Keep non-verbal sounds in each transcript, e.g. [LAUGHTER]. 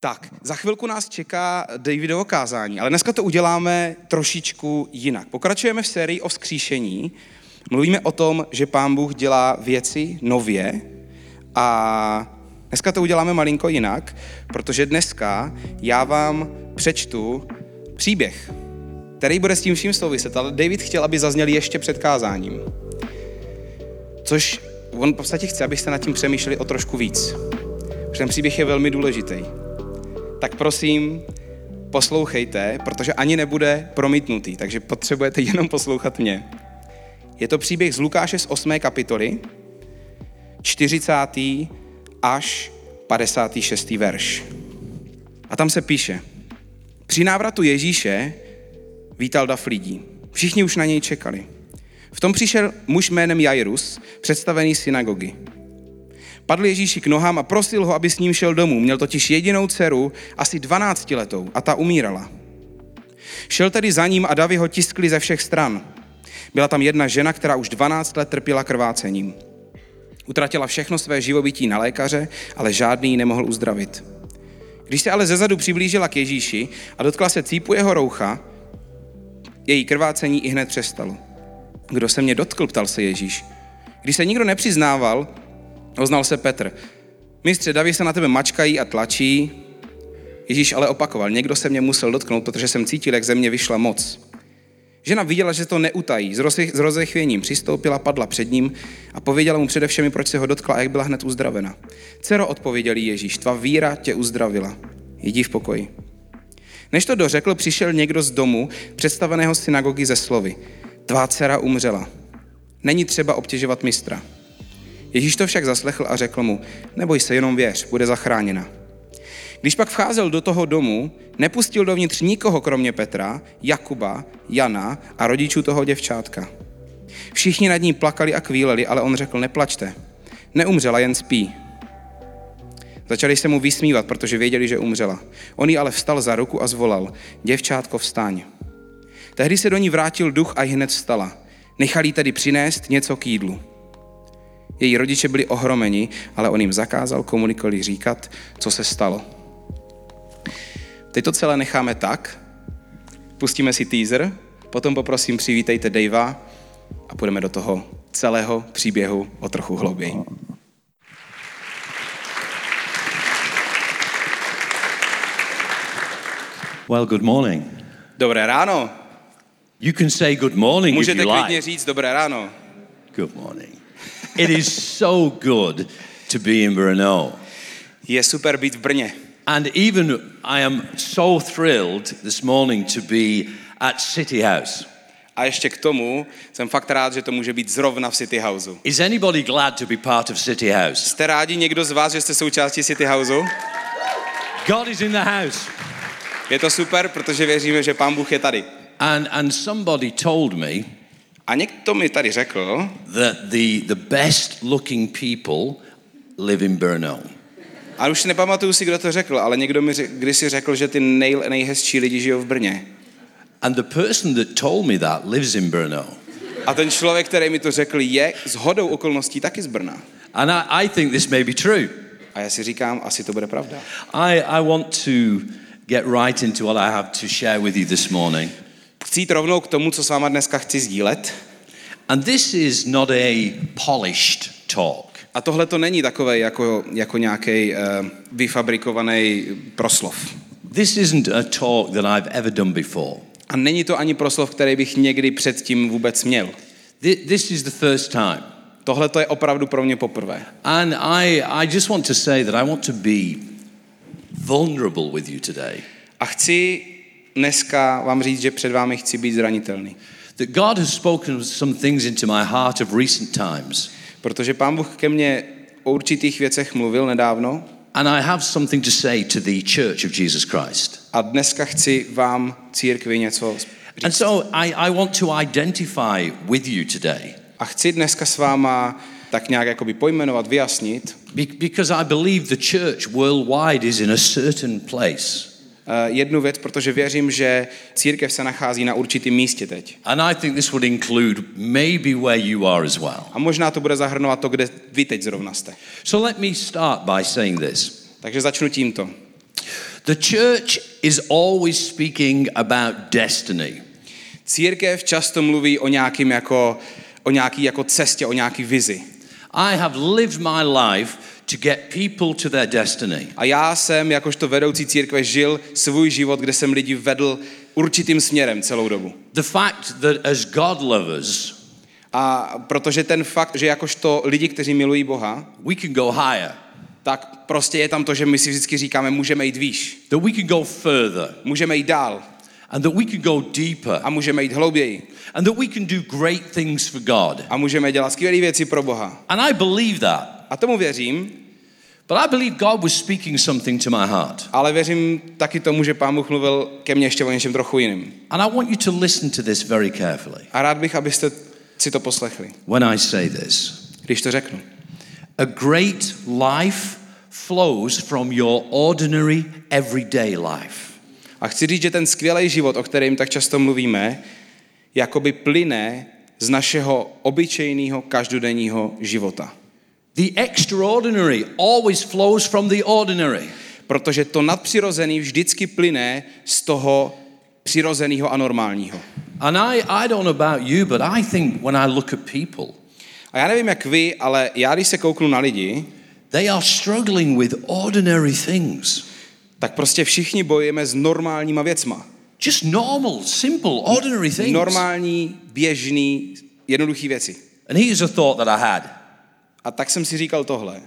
Tak, za chvilku nás čeká Davidovo kázání, ale dneska to uděláme trošičku jinak. Pokračujeme v sérii o vzkříšení. Mluvíme o tom, že Pán Bůh dělá věci nově a dneska to uděláme malinko jinak, protože dneska já vám přečtu příběh, který bude s tím vším souviset, ale David chtěl, aby zazněl ještě před kázáním. Což on v podstatě chce, abyste nad tím přemýšleli o trošku víc. Protože ten příběh je velmi důležitý tak prosím, poslouchejte, protože ani nebude promítnutý, takže potřebujete jenom poslouchat mě. Je to příběh z Lukáše z 8. kapitoly, 40. až 56. verš. A tam se píše, při návratu Ježíše vítal dav lidí. Všichni už na něj čekali. V tom přišel muž jménem Jairus, představený synagogy. Padl Ježíši k nohám a prosil ho, aby s ním šel domů. Měl totiž jedinou dceru, asi 12 letou, a ta umírala. Šel tedy za ním a davy ho tiskli ze všech stran. Byla tam jedna žena, která už 12 let trpěla krvácením. Utratila všechno své živobytí na lékaře, ale žádný ji nemohl uzdravit. Když se ale zezadu přiblížila k Ježíši a dotkla se cípu jeho roucha, její krvácení i hned přestalo. Kdo se mě dotkl, ptal se Ježíš. Když se nikdo nepřiznával, Oznal se Petr. Mistře, davy se na tebe mačkají a tlačí. Ježíš ale opakoval, někdo se mě musel dotknout, protože jsem cítil, jak ze mě vyšla moc. Žena viděla, že to neutají. S rozechvěním přistoupila, padla před ním a pověděla mu především, proč se ho dotkla a jak byla hned uzdravena. Cero odpověděl Ježíš, tvá víra tě uzdravila. Jdi v pokoji. Než to dořekl, přišel někdo z domu představeného synagogy ze slovy. Tvá dcera umřela. Není třeba obtěžovat mistra. Ježíš to však zaslechl a řekl mu, neboj se, jenom věř, bude zachráněna. Když pak vcházel do toho domu, nepustil dovnitř nikoho kromě Petra, Jakuba, Jana a rodičů toho děvčátka. Všichni nad ní plakali a kvíleli, ale on řekl, neplačte. Neumřela, jen spí. Začali se mu vysmívat, protože věděli, že umřela. On ji ale vstal za ruku a zvolal, děvčátko vstaň. Tehdy se do ní vrátil duch a hned vstala. Nechali tedy přinést něco k jídlu. Její rodiče byli ohromeni, ale on jim zakázal komunikovat říkat, co se stalo. Teď to celé necháme tak, pustíme si teaser, potom poprosím přivítejte Davea a půjdeme do toho celého příběhu o trochu hlouběji. Well, good morning. Dobré ráno. You can say good morning Můžete if you klidně like. říct dobré ráno. Good morning. It is so good to be in Brno. Je super být v Brně. And even I am so thrilled this morning to be at City House. A ještě k tomu jsem fakt rád, že to může být zrovna v City Houseu. Is anybody glad to be part of City House? Jste rádi někdo z vás, že jste součástí City Houseu? God is in the house. Je to super, protože věříme, že Pán Bůh je tady. And, and somebody told me A někdo mi tady řekl, that the, the best looking people live in Brno. a už si nepamatuju si, kdo to řekl, ale někdo mi řek, kdysi řekl, že ty nej, nejhezčí lidi žijou v Brně. And the person that told me that lives in Brno. A ten člověk, který mi to řekl, je s hodou okolností taky z Brna. And I, I think this may be true. A já si říkám, asi to bude pravda. I, I want to get right into what I have to share with you this morning. Chci jít rovnou k tomu, co s váma dneska chci sdílet. And this is not a polished talk. A tohle to není takové jako, jako nějaký uh, vyfabrikovaný proslov. This isn't a talk that I've ever done before. A není to ani proslov, který bych někdy předtím vůbec měl. Thi- This is the first time. Tohle to je opravdu pro mě poprvé. And I, I just want to say that I want to be vulnerable with you today. A chci dneska vám říct, že před vámi chci být zranitelný. That God has spoken some things into my heart of recent times. Protože pán Bůh ke mně o určitých věcech mluvil nedávno And I have something to say to the church of Jesus Christ. a dneska chci vám církvi něco And říct. so I, I want to identify with you today A chci dneska s váma tak nějak jakoby pojmenovat, vyjasnit be- because I believe the church worldwide is in a certain place. Eh, jednu věc, protože věřím, že církev se nachází na určitém místě teď. And I think this would include maybe where you are as well. A možná to bude zahrnovat to, kde vy teď zrovna jste. So let me start by saying this. Takže začnu tímto. The church is always speaking about destiny. Církev často mluví o nějakým jako, o nějaký jako cestě, o nějaký vizi. I have lived my life to get people to their destiny. A já jsem, jakožto vedoucí církve, žil svůj život, kde jsem lidi vedl určitým směrem celou dobu. The fact that as God lovers, A protože ten fakt, že jakožto lidi, kteří milují Boha, we can go higher, tak prostě je tam to, že my si vždycky říkáme, můžeme jít výš, that we can go further, můžeme jít dál and that we can go deeper, a můžeme jít hlouběji and that we can do great things for God. a můžeme dělat skvělé věci pro Boha. And I believe that. A tomu věřím, But I believe God was speaking something to my heart. ale věřím taky tomu, že Pán Bůh mluvil ke mně ještě o něčem trochu jiným. And I want you to listen to this very carefully A rád bych, abyste si to poslechli, when I say this. když to řeknu. A great life flows from your ordinary, everyday life. A chci říct, že ten skvělý život, o kterém tak často mluvíme, jakoby plyne z našeho obyčejného každodenního života. The extraordinary always flows from the ordinary. Protože to nadpřirozený vždycky plyne z toho přirozeného a normálního. And I, I don't know about you, but I think when I look at people, A já nevím, jak vy, ale já, když se kouknu na lidi, they are struggling with ordinary things. tak prostě všichni bojujeme s normálníma věcma. Just normal, simple, ordinary things. Normální, běžný, jednoduché věci. And here's a thought that I had. A tak jsem si říkal tohle.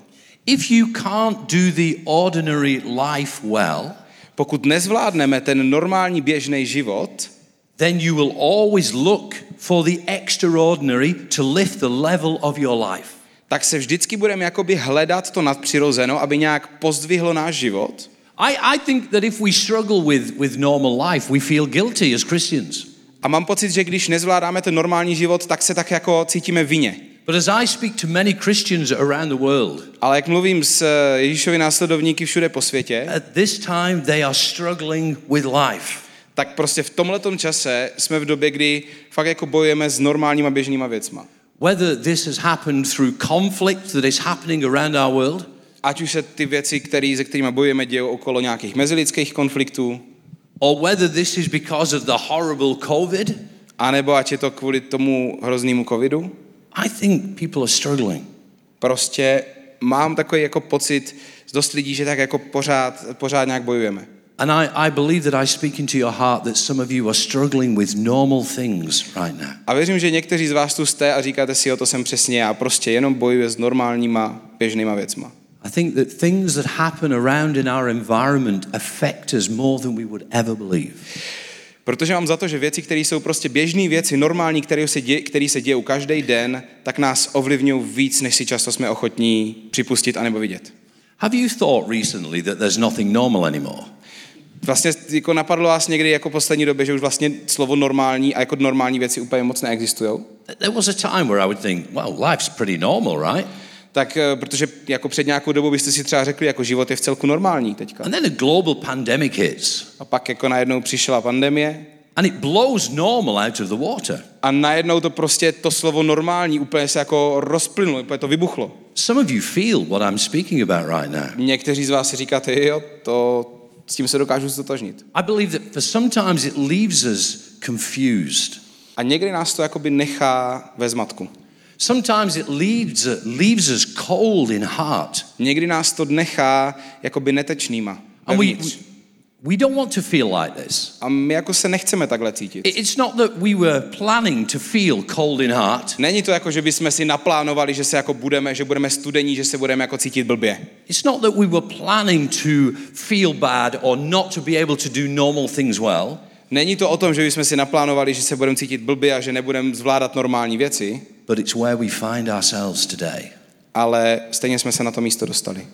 If you can't do the ordinary life well, Pokud nezvládneme ten normální běžný život, then you will always look for the extraordinary to lift the level of your life. tak se vždycky budeme jakoby hledat to nadpřirozeno, aby nějak pozdvihlo náš život. I, I think that if we struggle with, with normal life, we feel guilty as Christians. A mám pocit, že když nezvládáme ten normální život, tak se tak jako cítíme vině. But as I speak to many Christians around the world, Ale jak mluvím s eh, Ježíšovi následovníky všude po světě, at this time they are struggling with life. tak prostě v tomhletom čase jsme v době, kdy fakt jako bojujeme s normálníma běžnýma věcma. Whether this has happened through conflict that is happening around our world, Ať už se ty věci, který, se kterými bojujeme, dějou okolo nějakých mezilidských konfliktů, or whether this is because of the horrible COVID, anebo ať je to kvůli tomu hroznému covidu, I think people are struggling. prostě mám takový jako pocit z dost lidí, že tak jako pořád, pořád nějak bojujeme. And I, I believe that I speak into your heart that some of you are struggling with normal things right now. A věřím, že někteří z vás tu jste a říkáte si, jo, to jsem přesně já, prostě jenom bojuji s normálníma, běžnýma věcma. I think that things that happen around in our environment affect us more than we would ever believe. Protože mám za to, že věci, které jsou prostě běžné věci, normální, které se, děje, které se dějou každý den, tak nás ovlivňují víc, než si často jsme ochotní připustit anebo vidět. Have you thought recently that there's nothing normal anymore? Vlastně jako napadlo vás někdy jako poslední době, že už vlastně slovo normální a jako normální věci úplně moc neexistují? There was a time where I would think, well, life's pretty normal, right? Tak eh, protože jako před nějakou dobou byste si třeba řekli, jako život je v celku normální teďka. And then a global pandemic hits, A pak jako najednou přišla pandemie and it blows normal out of the water. a najednou to prostě to slovo normální úplně se jako rozplynulo, úplně to vybuchlo. Some of you feel what I'm speaking about right now. Někteří z vás si říkáte, jo, to, s tím se dokážu stotožnit. I believe that for sometimes it leaves us confused. A někdy nás to jakoby nechá ve zmatku. Sometimes it leaves, leaves us cold in heart. Někdy nás to nechá jakoby netečnýma. And we, we don't want to feel like this. A my jako se nechceme takhle cítit. It- It's not that we were planning to feel cold in heart. Není to jako, že bychom si naplánovali, že se jako budeme, že budeme studení, že se budeme jako cítit blbě. It's not that we were planning to feel bad or not to be able to do normal things well. Není to o tom, že bychom si naplánovali, že se budeme cítit blbě a že nebudeme zvládat normální věci, But it's where we find ourselves today. ale stejně jsme se na to místo dostali.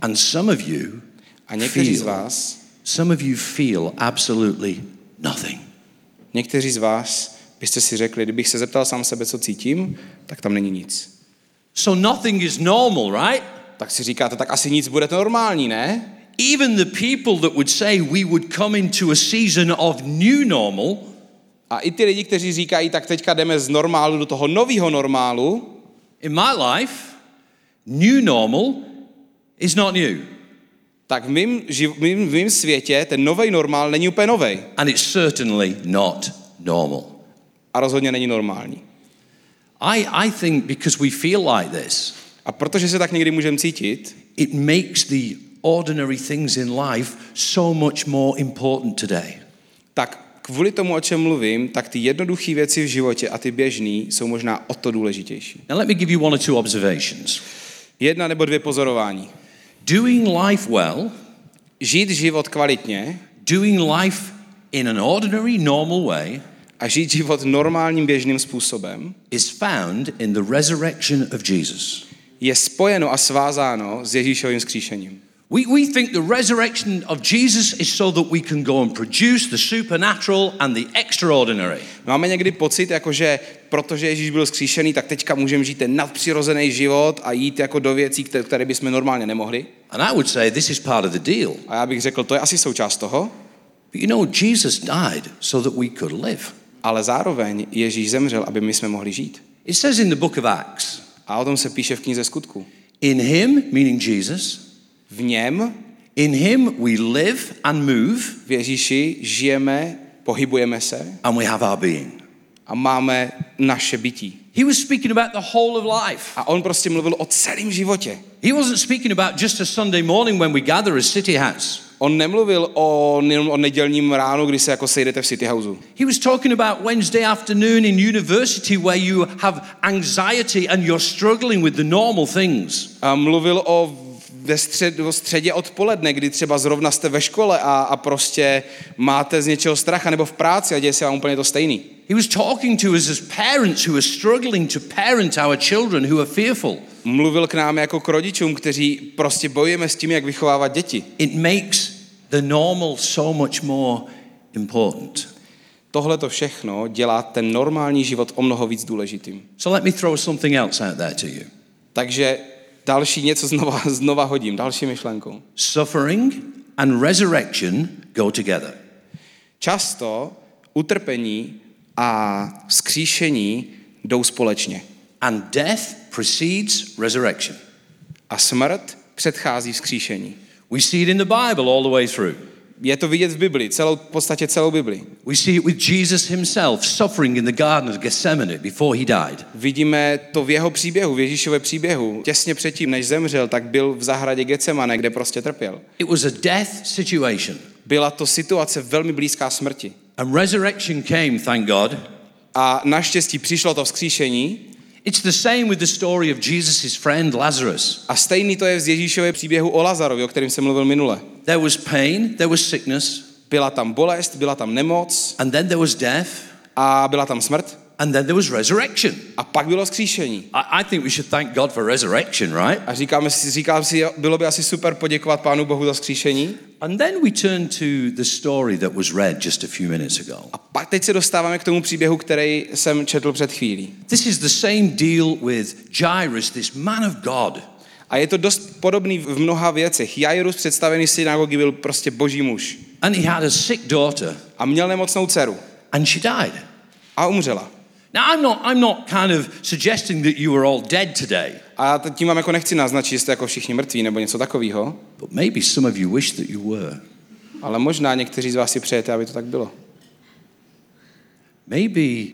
And some of you A někteří z feel, vás, some of you feel absolutely nothing. někteří z vás byste si řekli, kdybych se zeptal sám sebe, co cítím, tak tam není nic. So nothing is normal, right? Tak si říkáte, tak asi nic bude to normální, ne? Even the people that would say we would come into a season of new normal A i ty lidi, kteří říkají, tak teďka jdeme z normálu do toho nového normálu, in my life, new normal is not new. tak v mém, živ, v mým, v mým světě ten nový normál není úplně nový And it's certainly not normal. a rozhodně není normální. I, I think because we feel like this, A protože se tak někdy můžeme cítit, it makes the ordinary things in life so much more important today. tak kvůli tomu, o čem mluvím, tak ty jednoduché věci v životě a ty běžný jsou možná o to důležitější. Now, let me give you one or two observations. Jedna nebo dvě pozorování. Doing life well, Žít život kvalitně doing life in an ordinary, normal way, a žít život normálním běžným způsobem is found in the resurrection of Jesus. je spojeno a svázáno s Ježíšovým skříšením. We, we think the resurrection of Jesus is so that we can go and produce the supernatural and the extraordinary. Máme někdy pocit, jako že protože Ježíš byl skříšený, tak teďka můžeme žít ten nadpřirozený život a jít jako do věcí, které, bychom normálně nemohli. And I would say this is part of the deal. A já bych řekl, to je asi součást toho, But you know, Jesus died so that we could live. ale zároveň Ježíš zemřel, aby my jsme mohli žít. It says in the book of Acts, A o tom se píše v knize skutku. in him, meaning Jesus, V něm, in him we live and move v Ježíši, žijeme, pohybujeme se and we have our being. a máme naše bytí. He was speaking about the whole of life. A on prostě mluvil o celém životě. He wasn't speaking about just a Sunday morning when we gather as City House. On nemluvil o, o nedělním ránu, kdy se jako sejdete v City Houseu. He was talking about Wednesday afternoon in university where you have anxiety and you're struggling with the normal things. A mluvil o ve střed, o středě odpoledne, kdy třeba zrovna jste ve škole a, a prostě máte z něčeho strach, nebo v práci a děje se vám úplně to stejný. He was talking to us as parents who are struggling to parent our children who are fearful. Mluvil k nám jako k rodičům, kteří prostě bojujeme s tím, jak vychovávat děti. It makes the normal so much more important. Tohle to všechno dělá ten normální život o mnoho víc důležitým. So let me throw something else out there to you. Takže další něco znova, [LAUGHS] znova hodím, další myšlenkou. Suffering and resurrection go together. Často utrpení a vzkříšení jdou společně. And death precedes resurrection. A smrt předchází vzkříšení. We see it in the Bible all the way through. Je to vidět v Bibli, celou, v podstatě celou Bibli. We see it with Jesus himself suffering in the Garden of Gethsemane before he died. Vidíme to v jeho příběhu, v Ježíšově příběhu. Těsně předtím, než zemřel, tak byl v zahradě Getsemane, kde prostě trpěl. It was a death situation. Byla to situace velmi blízká smrti. And resurrection came, thank God. A naštěstí přišlo to vzkříšení It's the same with the story of Jesus' friend Lazarus. a stejný to je z Ježíšově příběhu o Lazarovi, o kterém jsem mluvil minule. There was pain, there was sickness, Byla tam bolest, byla tam nemoc and then there was death, a byla tam smrt and then there was resurrection. a pak bylo vzkříšení. I, I think we should thank God for resurrection, right? A říkáme si, říkám si, bylo by asi super poděkovat Pánu Bohu za vzkříšení. And then we turn to the story that was read just a few minutes ago. A pak teď se dostáváme k tomu příběhu, který jsem četl před chvílí. This is the same deal with Jairus, this man of God. A je to dost podobný v mnoha věcech. Jairus, představený synagogy, byl prostě boží muž. And he had a sick daughter, A měl nemocnou dceru. and she died. A umřela. Now, I'm not, I'm not kind of suggesting that you were all dead today, A tím vám jako nechci naznačit, že jste jako všichni mrtví nebo něco takového, but maybe some of you wish that you were. ale možná někteří z vás si přejete, aby to tak bylo. Maybe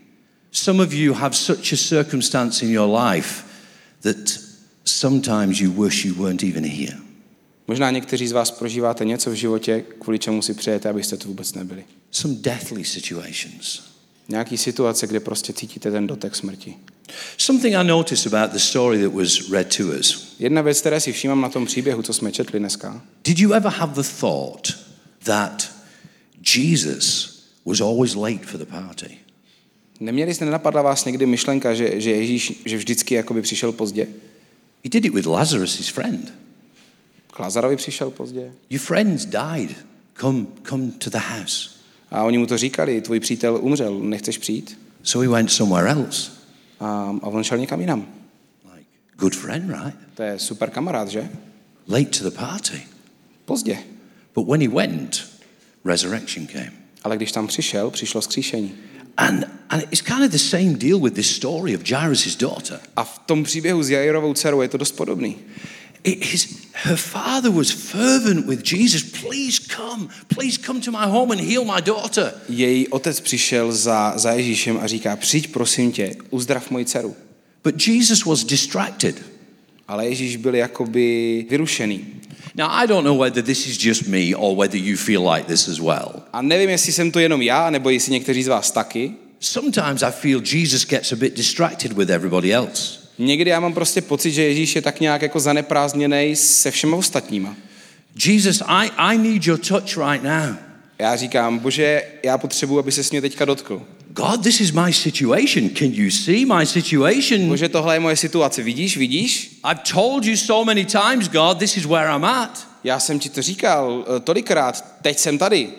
some of you have such a circumstance in your life that sometimes you wish you weren't even here. Možná někteří z vás prožíváte něco v životě, kvůli čemu si přejete, abyste tu vůbec nebyli. Some deathly situations. Nějaký situace, kde prostě cítíte ten dotek smrti. Something I noticed about the story that was read to us. Jedna věc, které si všímám na tom příběhu, co jsme četli dneska, Did you ever have the thought that Jesus was always late for the party? neměli jste, nenapadla vás někdy myšlenka, že, že Ježíš že vždycky jakoby přišel pozdě? He did it with Lazarus, his friend. K Lazarovi přišel pozdě. Your friends died. Come, come to the house. A oni mu to říkali, tvůj přítel umřel, nechceš přijít? So he went somewhere else. A, a on šel někam jinam. Like, good friend, right? To je super kamarád, že? Late to the party. Pozdě. But when he went, resurrection came. Ale když tam přišel, přišlo skříšení. And, and it's kind of the same deal with this story of Jairus' daughter. A v tom příběhu s Jairovou dcerou je to dost podobný. It is, her father was fervent with Jesus. Please come, please come to my home and heal my daughter. Její otec přišel za, za Ježíšem a říká, přijď prosím tě, uzdrav moji dceru. But Jesus was distracted. Ale Ježíš byl jakoby vyrušený. Now, I don't know whether this is just me or whether you feel like this as well. A nevím, jestli jsem to jenom já, nebo jestli někteří z vás taky. Sometimes I feel Jesus gets a bit distracted with everybody else. Někdy já mám prostě pocit, že Ježíš je tak nějak jako zaneprázdněný se všema ostatníma. Jesus, I, I need your touch right now. Já říkám, bože, já potřebuji, aby se s mě teďka dotkl. God, this is my situation. Can you see my situation? Bože, tohle je moje situace. Vidíš, vidíš? I've told you so many times, God, this is where I'm at. Já jsem ti to říkal eh, tolikrát, teď jsem tady.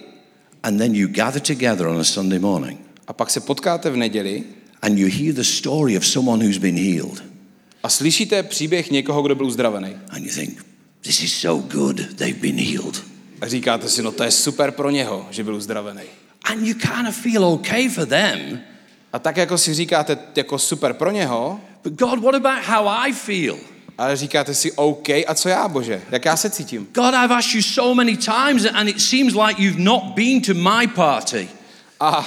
And then you gather together on a Sunday morning A pak se potkáte v neděli and you hear the story of someone who's been healed. a slyšíte příběh někoho, kdo byl uzdravený. And you think, this is so good, they've been healed. A říkáte si, no to je super pro něho, že byl uzdravený. And you kind of feel okay for them. A tak jako si říkáte, jako super pro něho, But God, what about how I feel? ale říkáte si, OK, a co já, bože? Jak já se cítím? God, I've asked you so many times and it seems like you've not been to my party. A,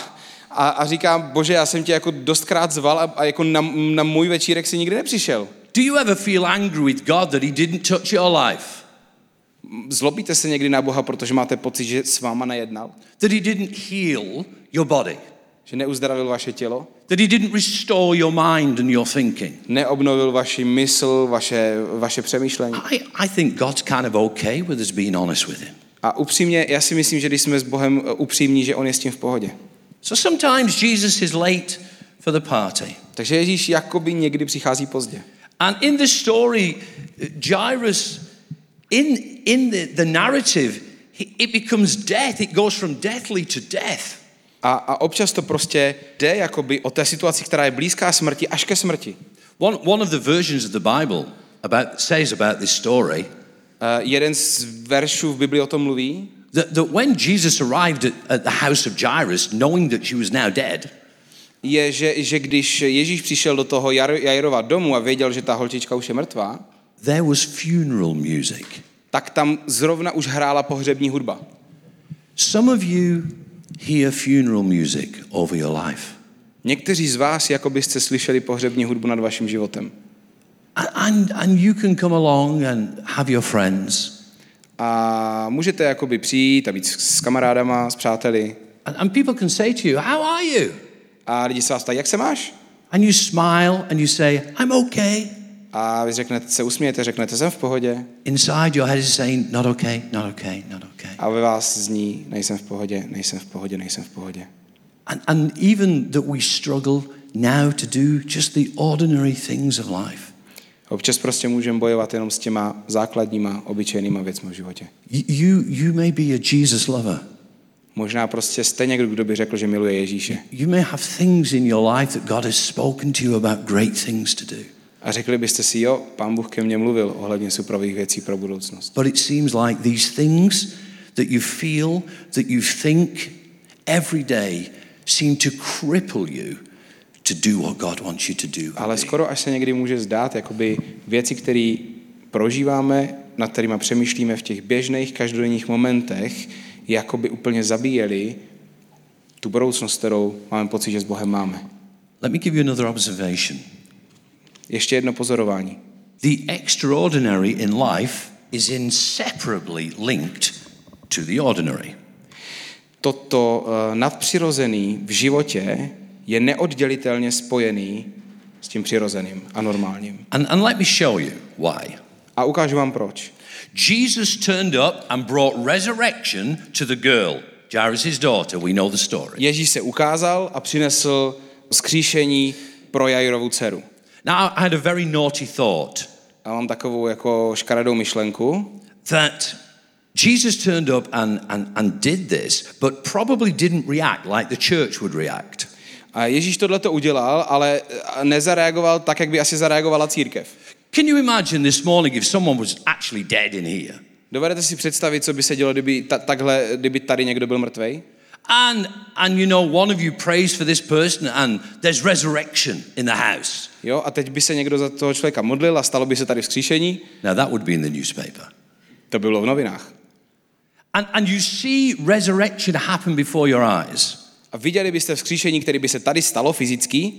a, a říkám, bože, já jsem tě jako dostkrát zval a, a jako na, na můj večírek si nikdy nepřišel. Do you ever feel angry with God that he didn't touch your life? Zlobíte se někdy na Boha, protože máte pocit, že s váma nejednal? That he didn't heal your body? Že neuzdravil vaše tělo? That he didn't restore your mind and your thinking? Neobnovil vaši mysl, vaše, vaše přemýšlení? I, I think God's kind of okay with us being honest with him. A upřímně, já si myslím, že když jsme s Bohem eh, upřímní, že On je s tím v pohodě. So sometimes Jesus is late for the party. Takže Ježíš jakoby někdy přichází pozdě. And in the story, Jairus, in, in the, the narrative, it becomes death. It goes from deathly to death. A, a občas to prostě jde jakoby o té situaci, která je blízká smrti, až ke smrti. One, one of the versions of the Bible about, says about this story Uh, jeden z veršů v Biblii o tom mluví, that, that when Jesus arrived at, at the house of Jairus, knowing that she was now dead, je, že, že když Ježíš přišel do toho Jairova domu a věděl, že ta holčička už je mrtvá, there was funeral music. tak tam zrovna už hrála pohřební hudba. Some of you hear funeral music over your life. Někteří z vás jako byste slyšeli pohřební hudbu nad vaším životem. And, and, and you can come along and have your friends. A můžete jakoby přijít a být s s kamarádama, s přáteli. And, and people can say to you, How are you? A lidi se vás ptají, jak se máš? And you smile and you say, I'm okay. A vy řeknete, se usmějete, řeknete, jsem v pohodě. Inside your head is saying, Not okay, not okay, not okay. A ve vás zní, nejsem v pohodě, nejsem v pohodě, nejsem v pohodě. And, and even that we struggle now to do just the ordinary things of life. Občas prostě můžeme bojovat jenom s těma základníma, obyčejnýma věcmi v životě. You, you, may be a Jesus lover. Možná prostě jste někdo, kdo by řekl, že miluje Ježíše. You may have things in your life that God has spoken to you about great things to do. A řekli byste si, jo, pán Bůh ke mně mluvil ohledně suprových věcí pro budoucnost. But it seems like these things that you feel, that you think every day seem to cripple you to do what God wants you to do. Ale skoro až se někdy může zdát, jakoby věci, které prožíváme, nad kterými přemýšlíme v těch běžných každodenních momentech, jakoby úplně zabíjeli tu budoucnost, kterou máme pocit, že s Bohem máme. Let me give you another observation. Ještě jedno pozorování. The extraordinary in life is inseparably linked to the ordinary. Toto uh, nadpřirozený v životě je neoddělitelně spojený s tím přirozeným a normálním. And, and let me show you why. A ukážu vám proč. Jesus turned up and brought resurrection to the girl, Jairus' daughter. We know the story. Ježíš se ukázal a přinesl skříšení pro Jairovu dceru. Now, I had a very naughty thought A mám takovou jako škaredou myšlenku, that Jesus turned up and, and, and did this, but probably didn't react like the church would react. A Ježíš tohle to udělal, ale nezareagoval tak, jak by asi zareagovala církev. Can you imagine this morning if someone was actually dead in here? Dovedete si představit, co by se dělo, kdyby, ta, takhle, kdyby tady někdo byl mrtvej? And, and you know, one of you prays for this person and there's resurrection in the house. Jo, a teď by se někdo za toho člověka modlil a stalo by se tady vzkříšení, Now, that would be in the newspaper. to bylo v novinách. And, and you see resurrection happen before your eyes. A viděli byste vzkříšení, které by se tady stalo fyzicky,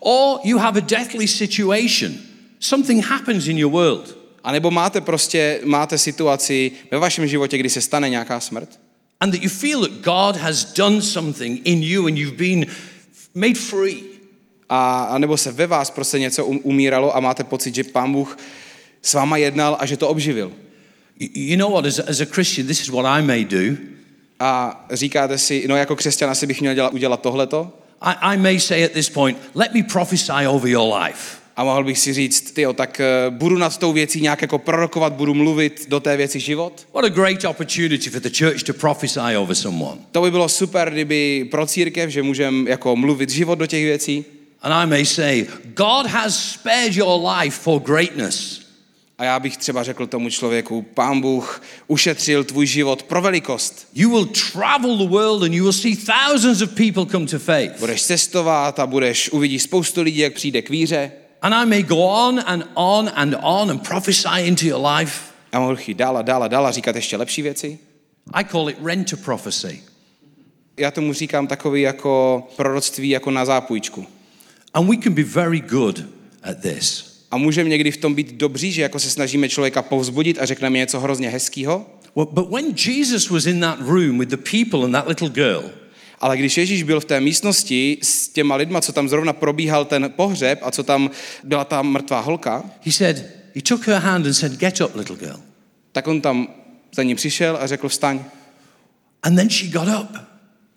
Or you have a deathly situation. Something happens in your world. a nebo máte prostě, máte situaci ve vašem životě, kdy se stane nějaká smrt And that you feel that God has done something in you and you've been made free. a, a nebo se ve vás prostě něco um, umíralo a máte pocit, že pán Bůh s váma jednal a že to obživil. You, you know what, as a, as a Christian, this is what I may do. A říkáte si, no jako křesťan asi bych měl dělat, udělat tohleto I, I may say at this point, let me prophesy over your life. A mohl bych si říct, tyjo, tak eh, budu nad tou věcí nějak jako prorokovat, budu mluvit do té věci život. What a great opportunity for the church to prophesy over someone. To by bylo super, kdyby pro církev, že můžeme jako mluvit život do těch věcí. And I may say, God has spared your life for greatness. A já bych třeba řekl tomu člověku, pán Bůh ušetřil tvůj život pro velikost. You will travel the world and you will see thousands of people come to faith. Budeš cestovat a budeš, uvidíš spoustu lidí, jak přijde k víře. And I may go on and on and on and prophesy into your life. A mohl jít dál a dál a dál a říkat ještě lepší věci. I call it renter prophecy. Já tomu říkám takový jako proroctví jako na zápůjčku. And we can be very good at this. A můžeme někdy v tom být dobří, že jako se snažíme člověka povzbudit a řekneme něco hrozně hezkýho, Well, but when Jesus was in that room with the people and that little girl, ale když Ježíš byl v té místnosti s těma lidma, co tam zrovna probíhal ten pohřeb a co tam byla ta mrtvá holka, he said, he took her hand and said, Get up, little girl. tak on tam za ní přišel a řekl vstaň. And then she got up.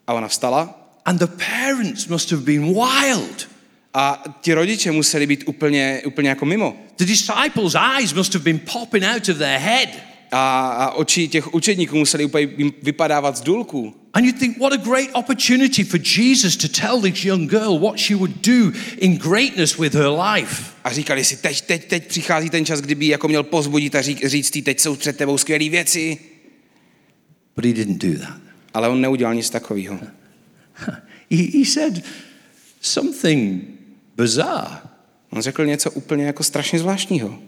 A ona vstala And the parents must have been wild. a ti rodiče museli být úplně, úplně jako mimo. The disciples' eyes must have been popping out of their head. A, a oči těch učedníků museli úplně vypadávat z důlků. And you think, what a great opportunity for Jesus to tell this young girl what she would do in greatness with her life. A říkali si, teď, teď, teď přichází ten čas, kdyby jako měl pozbudit a říct, říct jí, teď jsou před tebou skvělé věci. But he didn't do that. Ale on neudělal nic takového. [LAUGHS] He, he said something bizarre. On řekl něco úplně jako strašně zvláštního.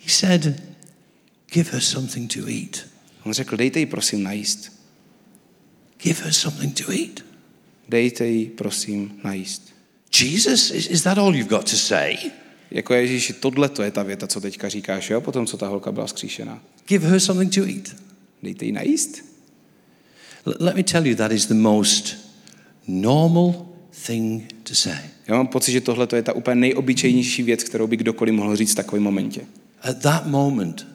He said, Give her something to eat. On řekl, dejte jí prosím najíst. Give her something to eat. Dejte jí prosím najíst. Jesus, is, is that all you've got to say? Jako Ježíši, tohle to je ta věta, co teďka říkáš, jo? Potom, co ta holka byla skříšená. Give her something to eat. Dejte jí najíst. L- let me tell you, that is the most normal thing to say. Já mám pocit, že tohle to je ta úplně nejobyčejnější věc, kterou by kdokoliv mohl říct v takovém momentě. At that moment,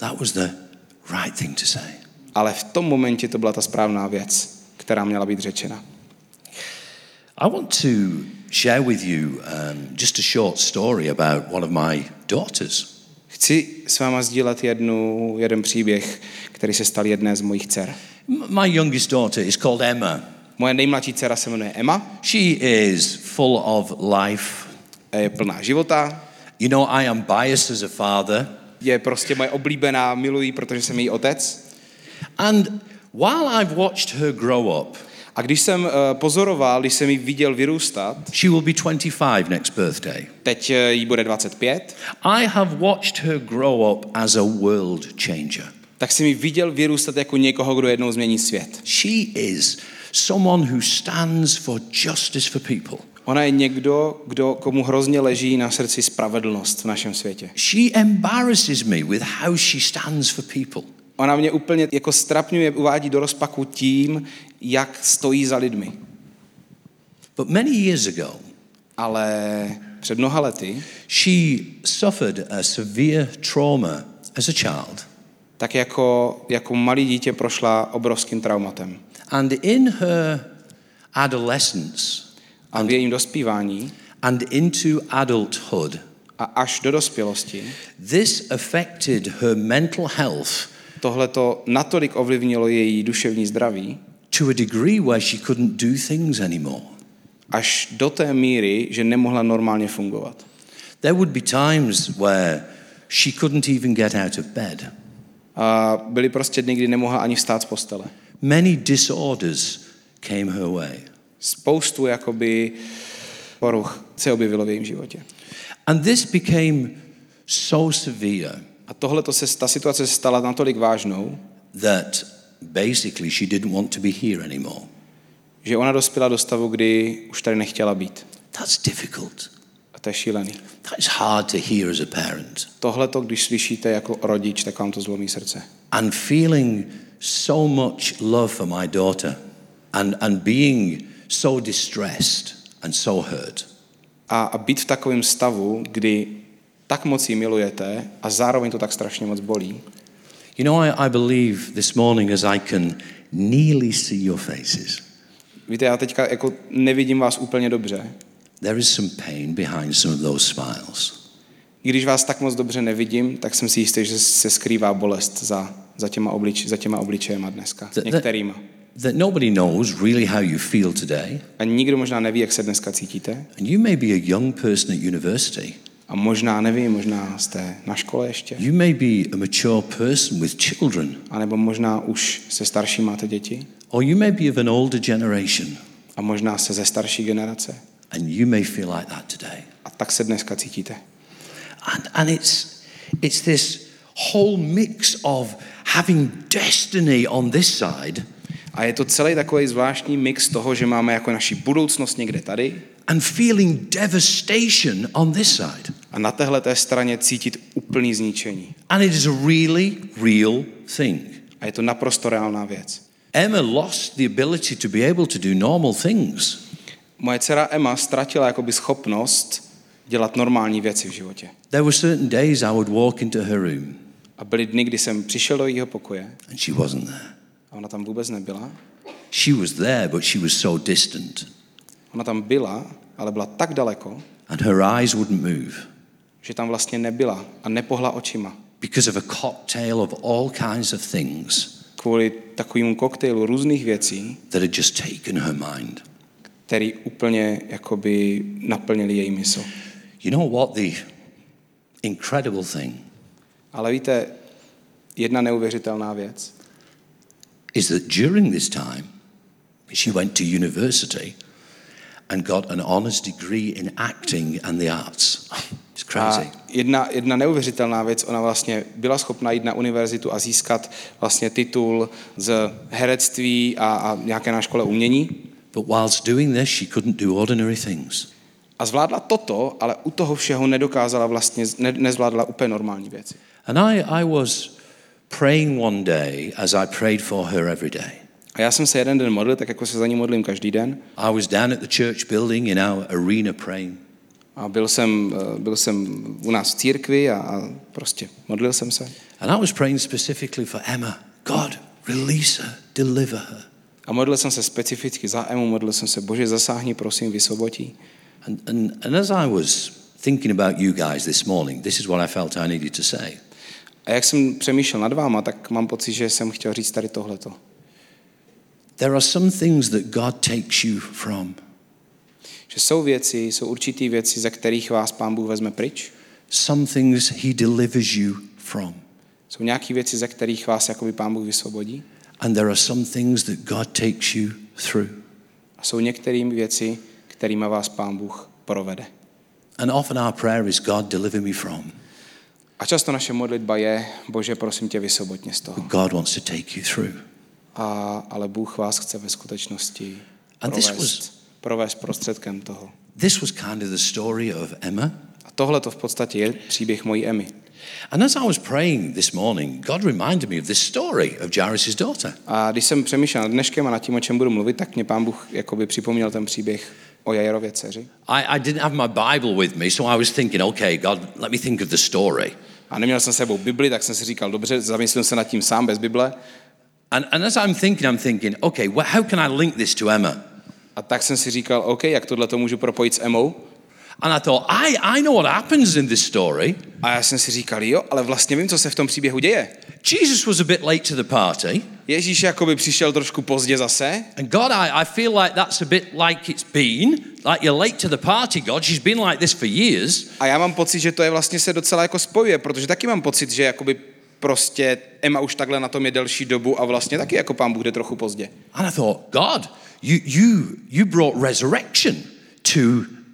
that was the right thing to say. Ale v tom momentě to byla ta správná věc, která měla být řečena. I want to share with you um, just a short story about one of my daughters. Chci s váma sdílet jednu, jeden příběh, který se stal jedné z mojich dcer. My youngest daughter is called Emma. Moje nejmladší dcera se jmenuje Emma, She is full of life. je plná života, You know, I am biased as a father. Je prostě moje oblíbená, miluji, protože jsem její otec. And while I've watched her grow up, A když jsem eh, pozoroval, když jsem ji viděl vyrůstat, she will be 25 next birthday. teď eh, jí bude 25, I have watched her grow up as a world changer. tak jsem ji viděl vyrůstat jako někoho, kdo jednou změní svět. She is someone who stands for justice for people. Ona je někdo, kdo, komu hrozně leží na srdci spravedlnost v našem světě. She embarrasses me with how she stands for people. Ona mě úplně jako strapňuje, uvádí do rozpaku tím, jak stojí za lidmi. But many years ago, Ale před mnoha lety, she suffered a severe trauma as a child. tak jako, jako malý dítě prošla obrovským traumatem. And in her adolescence A v jejím dospívání and into adulthood, a až do dospělosti this affected her mental health tohle to natolik ovlivnilo její duševní zdraví, to a degree where she couldn't do things anymore. až do té míry, že nemohla normálně fungovat. There would be times where she couldn't even get out of bed A byly prostě dny, kdy nemohla ani vstát z postele. Many disorders came her way. Spoustu jakoby poruch se objevilo v jejím životě. And this became so severe A tohle to se, ta situace se stala natolik vážnou, that basically she didn't want to be here anymore. že ona dospěla do stavu, kdy už tady nechtěla být. That's difficult. A to je šílený. That is hard to hear as a parent. Tohle to, když slyšíte jako rodič, tak vám to zlomí srdce. And feeling so much love for my daughter and, and being so distressed and so hurt. A, být v takovém stavu, kdy tak moc ji milujete a zároveň to tak strašně moc bolí. You know, I, I believe this morning as I can nearly see your faces, Víte, já teďka jako nevidím vás úplně dobře. there is some pain behind some of those smiles. I když vás tak moc dobře nevidím, tak jsem si jistý, že se skrývá bolest za, za, těma, oblič, za těma obličejema dneska. Některýma. That nobody knows really how you feel today. A nikdo možná neví, jak se dneska cítíte. And you may be a young person at university. A možná nevím, možná jste na škole ještě. You may be a mature person with children. A nebo možná už se starší máte děti. Or you may be of an older generation. A možná se ze starší generace. And you may feel like that today. A tak se dneska cítíte. And, and it's, it's this whole mix of having destiny on this side A je to celý takový zvláštní mix toho, že máme jako naši budoucnost někde tady and feeling devastation on this side. a na téhle té straně cítit úplný zničení. And it is a really real thing. A je to naprosto reálná věc. Emma lost the ability to be able to do normal things. Moje dcera Emma ztratila jakoby schopnost dělat normální věci v životě. There were certain days I would walk into her room A byly dny, kdy jsem přišel do jejího pokoje and she wasn't there. A ona tam vůbec nebyla. She was there, but she was so distant. Ona tam byla, ale byla tak daleko, And her eyes wouldn't move že tam vlastně nebyla a nepohla očima. because of a cocktail of all kinds of things Kvůli takovému koktejlu různých věcí, that had just taken her mind. který úplně jakoby naplnili její mysl. You know what the incredible thing Ale víte, jedna neuvěřitelná věc, is that during this time, she went to university and got an honours degree in acting and the arts. [LAUGHS] It's crazy. A jedna, jedna neuvěřitelná věc, ona vlastně byla schopna jít na univerzitu a získat vlastně titul z herectví a, a nějaké na škole umění. But whilst doing this, she couldn't do ordinary things. A zvládla toto, ale u toho všeho nedokázala vlastně, ne, nezvládla úplně normální věci. And I, I was praying one day as I prayed for her every day. A já jsem se jeden den modlil, tak jako se za ní modlím každý den. I was down at the church building in our arena praying. A byl jsem, eh, byl jsem u nás v církvi a, a prostě modlil jsem se. And I was praying specifically for Emma. God, release her, deliver her. A modlil jsem se specificky za Emu, modlil jsem se, Bože, zasáhni, prosím, vysvobodí. And, and, and as I was thinking about you guys this morning, this is what I felt I needed to say. A jak jsem přemýšlel nad váma, tak mám pocit, že jsem chtěl říct tady tohleto. There are some things that God takes you from. Že jsou věci, jsou určitý věci, ze kterých vás Pán Bůh vezme pryč. Some things He delivers you from. Jsou nějaké věci, ze kterých vás jakoby Pán Bůh vysvobodí. And there are some things that God takes you through. A jsou některé věci, kterými vás Pán Bůh provede. And often our prayer is, God, deliver me from. A často naše modlitba je, Bože, prosím tě, vysvobodně z toho. God wants to take you through. A, ale Bůh vás chce ve skutečnosti And this provést, was- provést prostředkem toho. This was kind of the story of Emma. A tohle to v podstatě je příběh mojí Emmy. And as I was praying this morning, God reminded me of this story of Jairus' daughter. A když jsem přemýšlel nad dneškem a nad tím, o čem budu mluvit, tak mě pán Bůh jakoby připomněl ten příběh o Jairově dceři. I, I didn't have my Bible with me, so I was thinking, okay, God, let me think of the story. A neměl jsem sebou Bibli, tak jsem si říkal, dobře, zamyslím se nad tím sám bez Bible. And, and as I'm thinking, I'm thinking, okay, well, how can I link this to Emma? A tak jsem si říkal, OK, jak tohle to můžu propojit s Emou? And I thought, I, I know what happens in this story. A já jsem si říkal, jo, ale vlastně vím, co se v tom příběhu děje. Jesus was a bit late to the party. Ježíš jakoby přišel trošku pozdě zase And God, I, I feel like that's a bit like it's been, like you're late to the party, God. She's been like this for years. a já mám pocit, že to je vlastně se docela jako spojuje, protože taky mám pocit, že jakoby prostě Emma už takhle na tom je delší dobu a vlastně taky jako pán Bůh jde trochu pozdě. And I thought, God, you, you, you brought resurrection to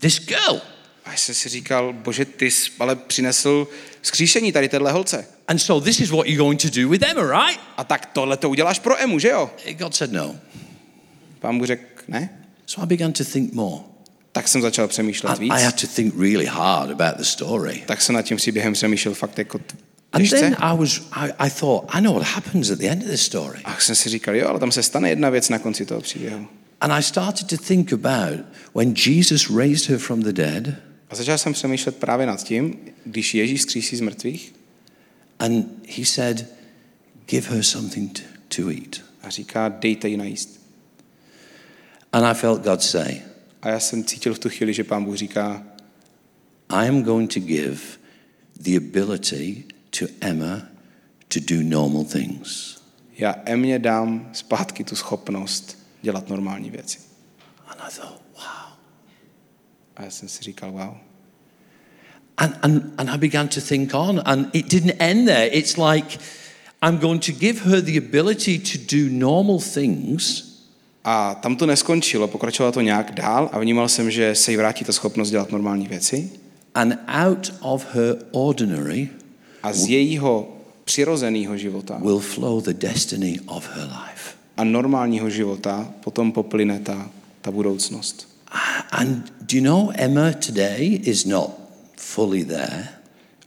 this girl. A já jsem si říkal, bože, ty jsi ale přinesl skříšení tady téhle holce. And so this is what you're going to do with Emma, right? A tak tohle to uděláš pro Emu, že jo? God said no. Pán Bůh řekl, ne? So I began to think more. Tak jsem začal přemýšlet víc. I, had to think really hard about the story. Tak jsem nad tím příběhem přemýšlel fakt jako And then I was, I, I thought, I know what happens at the end of this story. A jsem si říkal, jo, ale tam se stane jedna věc na konci toho příběhu. And I started to think about when Jesus raised her from the dead A začal jsem přemýšlet právě nad tím, když Ježíš skřísí z mrtvých and he said, give her something to, to eat. a říká, dejte jí najíst. And I felt God say, A já jsem cítil v tu chvíli, že pán Bůh říká, I am going to give the ability to Emma to do normal things. já Emě dám zpátky tu schopnost dělat normální věci. And I thought. A já jsem si říkal, wow. And, and, and I began to think on, and it didn't end there. It's like, I'm going to give her the ability to do normal things, A tam to neskončilo, pokračovalo to nějak dál a vnímal jsem, že se jí vrátí ta schopnost dělat normální věci and out of her ordinary a z jejího přirozeného života will flow the destiny of her life. a normálního života potom poplyne ta, ta budoucnost. And do you know, Emma today is not fully there,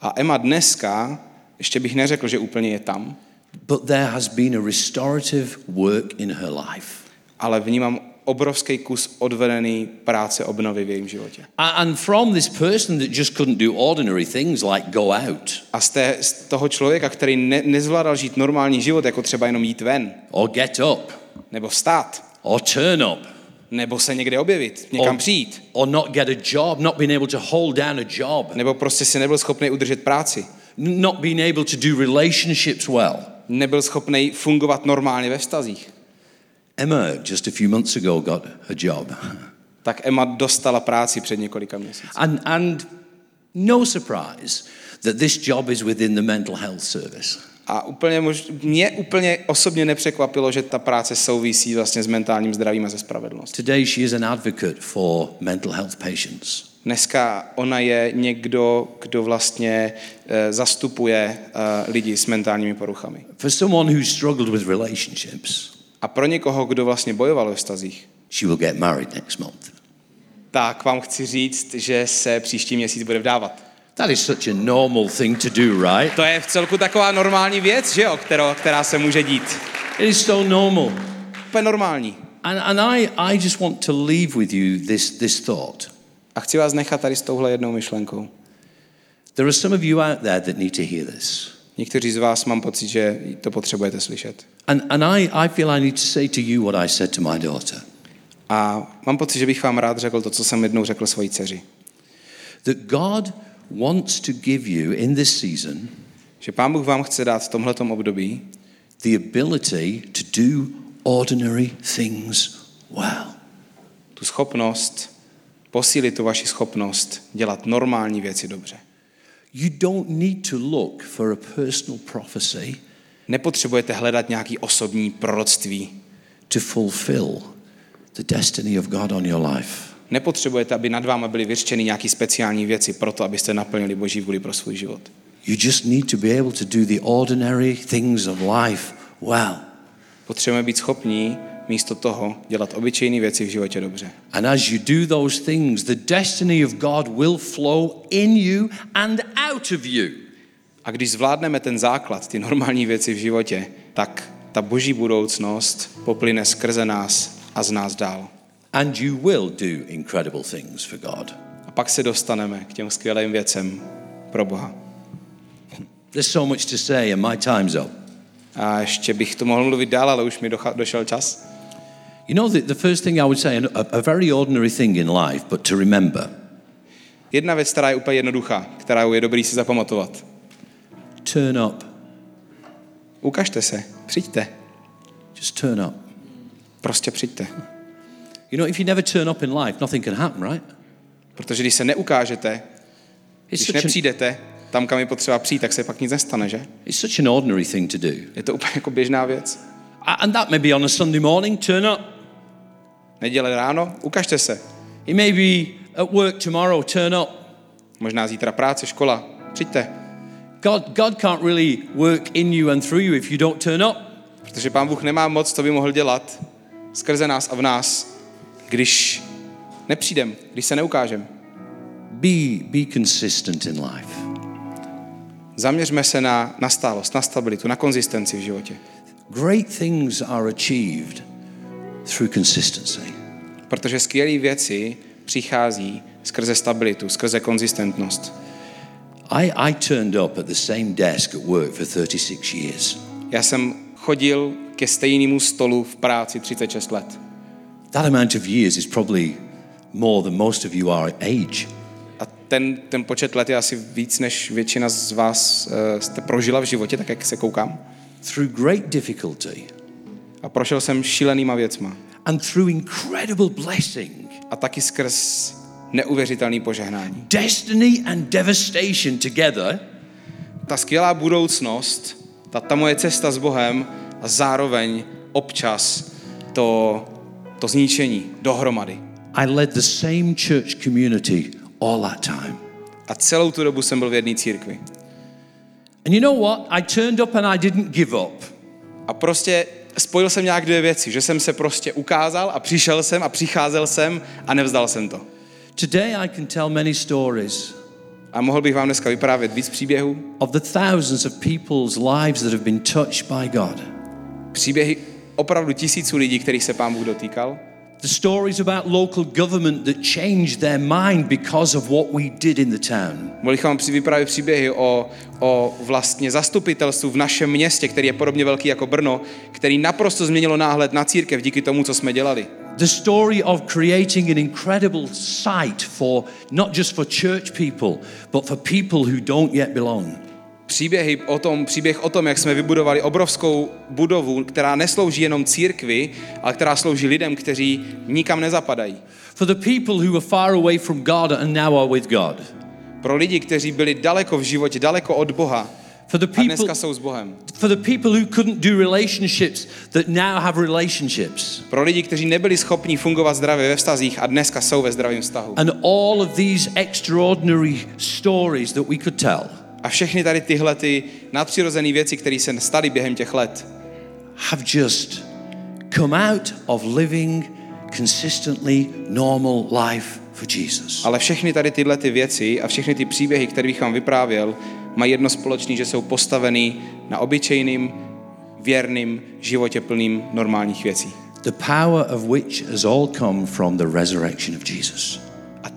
A Emma dneska, ještě bych neřekl, že úplně je tam, but there has been a restorative work in her life. ale vnímám obrovský kus odvedený práce obnovy v jejím životě. And from this person that just couldn't do ordinary things like go out. A z, té, z toho člověka, který ne, nezvládal žít normální život, jako třeba jenom jít ven, or get up. Nebo vstát, or turn up nebo se někde objevit, někam přijít, or not get a job, not being able to hold down a job, nebo prostě si nebyl schopný udržet práci, not being able to do relationships well. nebyl schopný fungovat normálně ve vztazích, Emma, just a few months ago, got a job. [LAUGHS] tak Emma dostala práci před několika měsíci. And, and no surprise that this job is within the mental health service. A úplně mož, mě úplně osobně nepřekvapilo, že ta práce souvisí vlastně s mentálním zdravím a ze spravedlností. Today, she is an advocate for mental health patients. Dneska ona je někdo, kdo vlastně eh, zastupuje eh, lidi s mentálními poruchami. For someone who struggled with relationships, A pro někoho, kdo vlastně bojoval ve vztazích, she will get married next month. tak vám chci říct, že se příští měsíc bude vdávat. That is such a normal thing to do, right? To je v celku taková normální věc, že jo, kterou, která se může dít. It is so normal. Úplně normální. And, and I, I just want to leave with you this, this thought. A chci vás nechat tady s touhle jednou myšlenkou. There are some of you out there that need to hear this. Někteří z vás mám pocit, že to potřebujete slyšet. And, and I, I feel I need to say to you what I said to my daughter A mám pocit, že bych vám rád řekl to, co jsem jednou řekl svojí dceři. that God wants to give you in this season Že Pán Bůh vám chce dát v tomhletom období the ability to do ordinary things well. tu schopnost, posílit tu vaši schopnost dělat normální věci dobře. You don't need to look for a personal prophecy Nepotřebujete hledat nějaký osobní proroctví. to fulfill the destiny of God on your life. Nepotřebujete, aby nad váma byly vyřčeny nějaké speciální věci proto, abyste naplnili Boží vůli pro svůj život. You just need to be able to do the ordinary things of life well. Potřebujeme být schopní místo toho dělat obyčejné věci v životě dobře. And as you do those things, the destiny of God will flow in you and out of you. A když zvládneme ten základ, ty normální věci v životě, tak ta boží budoucnost poplyne skrze nás a z nás dál. And you will do incredible things for God. A pak se dostaneme k těm skvělým věcem pro Boha. There's so much to say, and my time's up. A ještě bych to mohl mluvit dál, ale už mi došel čas. You know, the, the first thing I would say, a, a very ordinary thing in life, but to remember Jedna věc, která je úplně jednoduchá, kterou je dobrý si zapamatovat. turn up. Ukažte se, přijďte, Just turn up. prostě přijďte. You know, if you never turn up in life, nothing can happen, right? Protože když se neukážete, když nepřijdete, tam, kam je potřeba přijít, tak se pak nic nestane, že? It's such an ordinary thing to do. Je to úplně jako běžná věc. And that may be on a Sunday morning, turn up. Neděle ráno, ukažte se. It may be at work tomorrow, turn up. Možná zítra práce, škola. Přijďte. God, God can't really work in you and through you if you don't turn up. Protože Pán Bůh nemá moc, co by mohl dělat skrze nás a v nás, když nepřijdem, když se neukážem. Be, be consistent in life. Zaměřme se na, na stálost, na stabilitu, na konzistenci v životě. Great things are achieved through consistency. Protože skvělé věci přichází skrze stabilitu, skrze konzistentnost. I, I turned up at the same desk at work for 36 years. Já jsem chodil ke stejnému stolu v práci 36 let. That amount of years is probably more than most of you are age. A ten, ten počet let je asi víc, než většina z vás uh, jste prožila v životě, tak jak se koukám. Through great difficulty A prošel jsem šílenýma věcma. and through incredible blessing, A taky skrz neuvěřitelný požehnání. destiny and devastation together Ta skvělá budoucnost, ta, ta moje cesta s Bohem a zároveň občas to, to zničení dohromady. I led the same church community all that time. A celou tu dobu jsem byl v jedné církvi. And you know what? I turned up and I didn't give up. A prostě spojil jsem nějak dvě věci, že jsem se prostě ukázal a přišel jsem a přicházel jsem a nevzdal jsem to. Today I can tell many stories A mohl bych vám dneska vyprávět víc příběhů. of the thousands of people's lives that have been touched by God. Příběhy opravdu tisíců lidí, kterých se pán Bůh dotýkal. The stories about local government that changed their mind because of what we did in the town. Mohli bychom vyprávět příběhy o, o vlastně zastupitelstvu v našem městě, který je podobně velký jako Brno, který naprosto změnilo náhled na církev díky tomu, co jsme dělali. The story of creating an incredible site for not just for church people, but for people who don't yet belong. Příběhy o tom, příběh o tom, jak jsme vybudovali obrovskou budovu, která neslouží jenom církvi, ale která slouží lidem, kteří nikam nezapadají. For the people who were far away from God and now are with God. Pro lidi, kteří byli daleko v životě, daleko od Boha For the a dneska people jsou s Bohem. for the people who couldn't do relationships that now have relationships. Pro lidi, kteří nebyli schopni fungovat zdravě ve vztazích a dneska jsou ve zdravém vztahu. And all of these extraordinary stories that we could tell A všechny tady tyhle ty nadpřirozené věci, které se staly během těch let, have just come out of living consistently normal life for Jesus. ale všechny tady tyhle ty věci a všechny ty příběhy, které bych vám vyprávěl, mají jedno společné, že jsou postaveny na obyčejným, věrným životě plným normálních věcí. The power of which has all come from the resurrection of Jesus.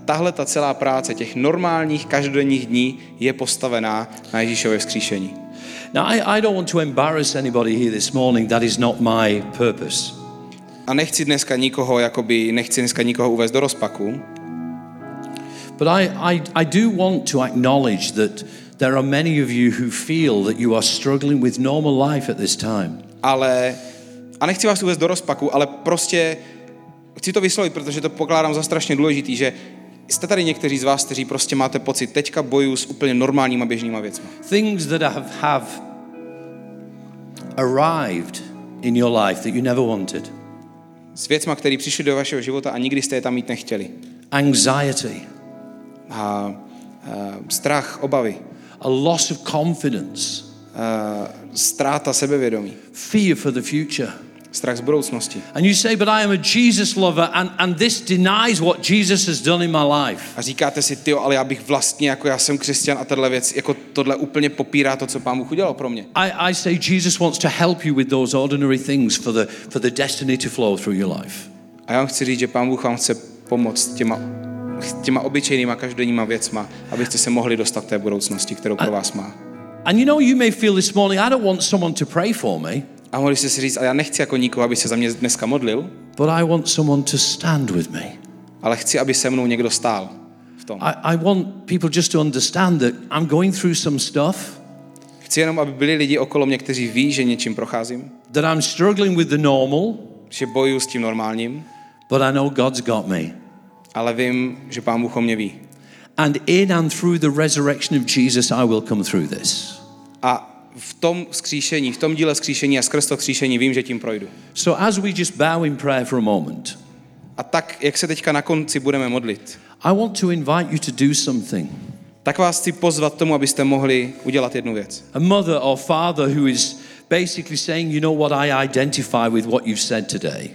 Tahle ta celá práce těch normálních každodenních dní je postavená na Ježíšově vzkříšení. Now, I, I don't want to embarrass anybody here this morning. That is not my purpose. A nechci dneska nikoho, jakoby, nechci dneska nikoho uvést do rozpaku, But I, I, I do want to acknowledge that there are many of you who feel that you are struggling with normal life at this time. ale, a nechci vás uvést do rozpaku, ale prostě chci to vyslovit, protože to pokládám za strašně důležitý, že jste tady někteří z vás, kteří prostě máte pocit, teďka bojuju s úplně normálníma běžnýma věcmi. Things that have, have arrived in your life that you never wanted. S věcma, které přišly do vašeho života a nikdy jste je tam mít nechtěli. Anxiety, A, a strach, obavy, a loss of confidence, a, ztráta sebevědomí, fear for the future. Strach z budoucnosti. And you say, but I am a Jesus lover, and, and this denies what Jesus has done in my life. A říkáte si, ty, ale já bych vlastně, jako já jsem křesťan a tahle věc, jako tohle úplně popírá to, co pán Bůh udělal pro mě. I, I say Jesus wants to help you with those ordinary things for the, for the destiny to flow through your life. A já vám chci říct, že pán Bůh vám chce pomoct těma, těma obyčejnýma každodenníma věcma, abyste se mohli dostat té budoucnosti, kterou pro vás má. And you know, you may feel this morning, I don't want someone to pray for me, A mohli jste si říct, ale já nechci jako nikoho, aby se za mě dneska modlil, but I want someone to stand with me. ale chci, aby se mnou někdo stál v tom. I, I want people just to understand that I'm going through some stuff, Chci jenom, aby byli lidi okolo mě, kteří ví, že něčím procházím, that I'm struggling with the normal, že bojuju s tím normálním, but I know God's got me. ale vím, že pán Bůh o mě ví. And in and through the resurrection of Jesus, I will come through this. A v tom skříšení, v tom díle skříšení a skrz to skříšení vím, že tím projdu. So as we just bow in prayer for a moment, A tak, jak se teďka na konci budeme modlit, I want to invite you to do something. tak vás chci pozvat tomu, abyste mohli udělat jednu věc. A mother or father who is basically saying, you know what, I identify with what you've said today.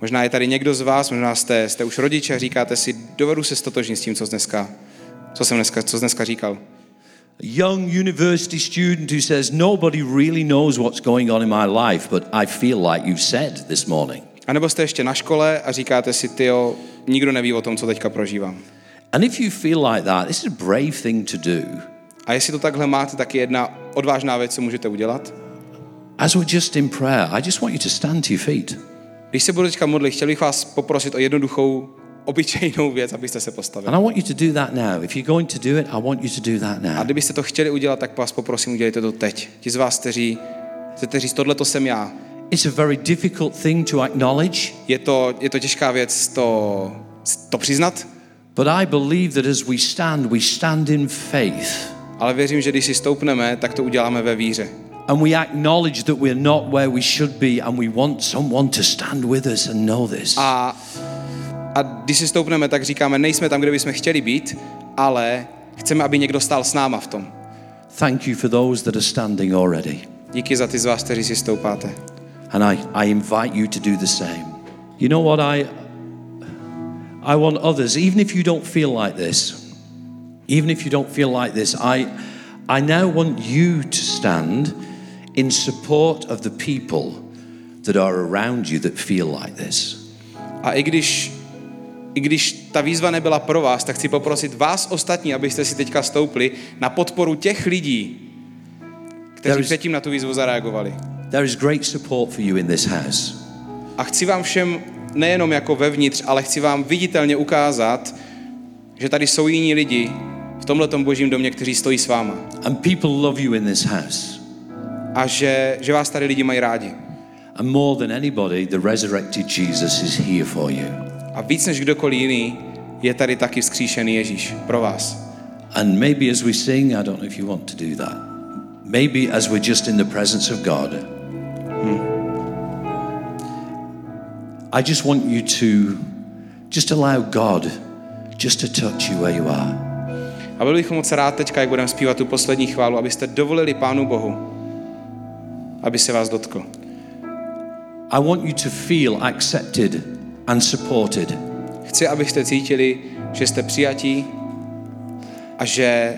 Možná je tady někdo z vás, možná jste, jste už rodiče a říkáte si, dovedu se stotožnit s tím, co, dneska, co jsem dneska, co dneska říkal. Young university student who says, nobody really knows what's going on in my life, but I feel like you've said this morning. A nebo jste ještě na škole a říkáte si, tyjo, nikdo neví o tom, co teďka prožívám. And if you feel like that, this is a brave thing to do. A jestli to takhle máte, tak je jedna odvážná věc, co můžete udělat. As we're just in prayer, I just want you to stand to your feet. Když se budu teďka modlit, chtěl bych vás poprosit o jednoduchou, obyčejnou věc, abyste se postavili. And I want you to do that now. If you're going to do it, I want you to do that A now. kdybyste to chtěli udělat, tak vás poprosím, udělejte to teď. Ti z vás, kteří chcete říct, tohle to jsem já. It's a very difficult thing to acknowledge, Je to, je to těžká věc to, to přiznat, but I believe that as we stand, we stand in faith. ale věřím, že když si stoupneme, tak to uděláme ve víře. And we acknowledge that we're not where we should be, and we want someone to stand with us and know this. A, a když si stoupneme, tak říkáme, nejsme tam, kde bychom chtěli být, ale chceme, aby někdo stál s náma v tom. Thank you for those that are standing already. Díky za ty z vás, kteří si stoupáte. And I, I invite you to do the same. You know what? I, I want others, even if you don't feel like this, even if you don't feel like this, I, I now want you to stand in support of the people that are around you that feel like this. A i když, i když ta výzva nebyla pro vás, tak chci poprosit vás ostatní, abyste si teďka stoupli na podporu těch lidí, kteří předtím na tu výzvu zareagovali. There is great support for you in this house. A chci vám všem nejenom jako vevnitř, ale chci vám viditelně ukázat, že tady jsou jiní lidi v tomhletom božím domě, kteří stojí s váma. And people love you in this house. A že, že vás tady lidi mají rádi. And more than anybody, the resurrected Jesus is here for you. A víc než kdokoliv jiný je tady taky vzkříšený Ježíš pro vás. And maybe as we sing, I don't know if you want to do that. Maybe as we're just in the presence of God, I just want you to just allow God just to touch you where you are. A byl bych moc rád teďka, jak budeme zpívat tu poslední chválu, abyste dovolili Pánu Bohu, aby se vás dotkl. I want you to feel accepted and supported. Chci, abyste cítili, že jste přijatí a že,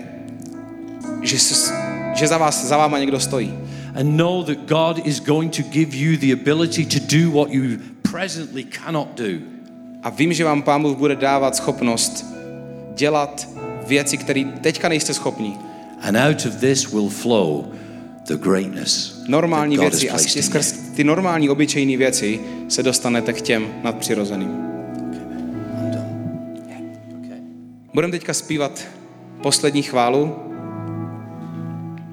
že, se, že za vás, za váma někdo stojí. And know that God is going to give you the ability to do what you presently cannot do. A vím, že vám Pán Bůh bude dávat schopnost dělat věci, které teďka nejste schopní. And out of this will flow the greatness Normální věci a skrz ty normální, obyčejné věci se dostanete k těm nadpřirozeným. Budeme teďka zpívat poslední chválu.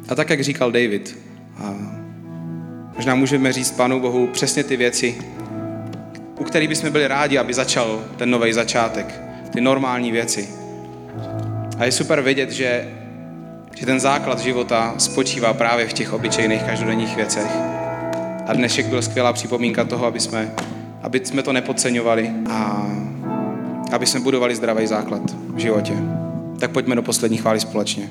A tak, jak říkal David, a možná můžeme říct Pánu Bohu přesně ty věci, u kterých bychom byli rádi, aby začal ten nový začátek, ty normální věci. A je super vědět, že, že ten základ života spočívá právě v těch obyčejných každodenních věcech. A dnešek byl skvělá připomínka toho, aby jsme, aby jsme to nepodceňovali a aby jsme budovali zdravý základ v životě. Tak pojďme do poslední chvály společně.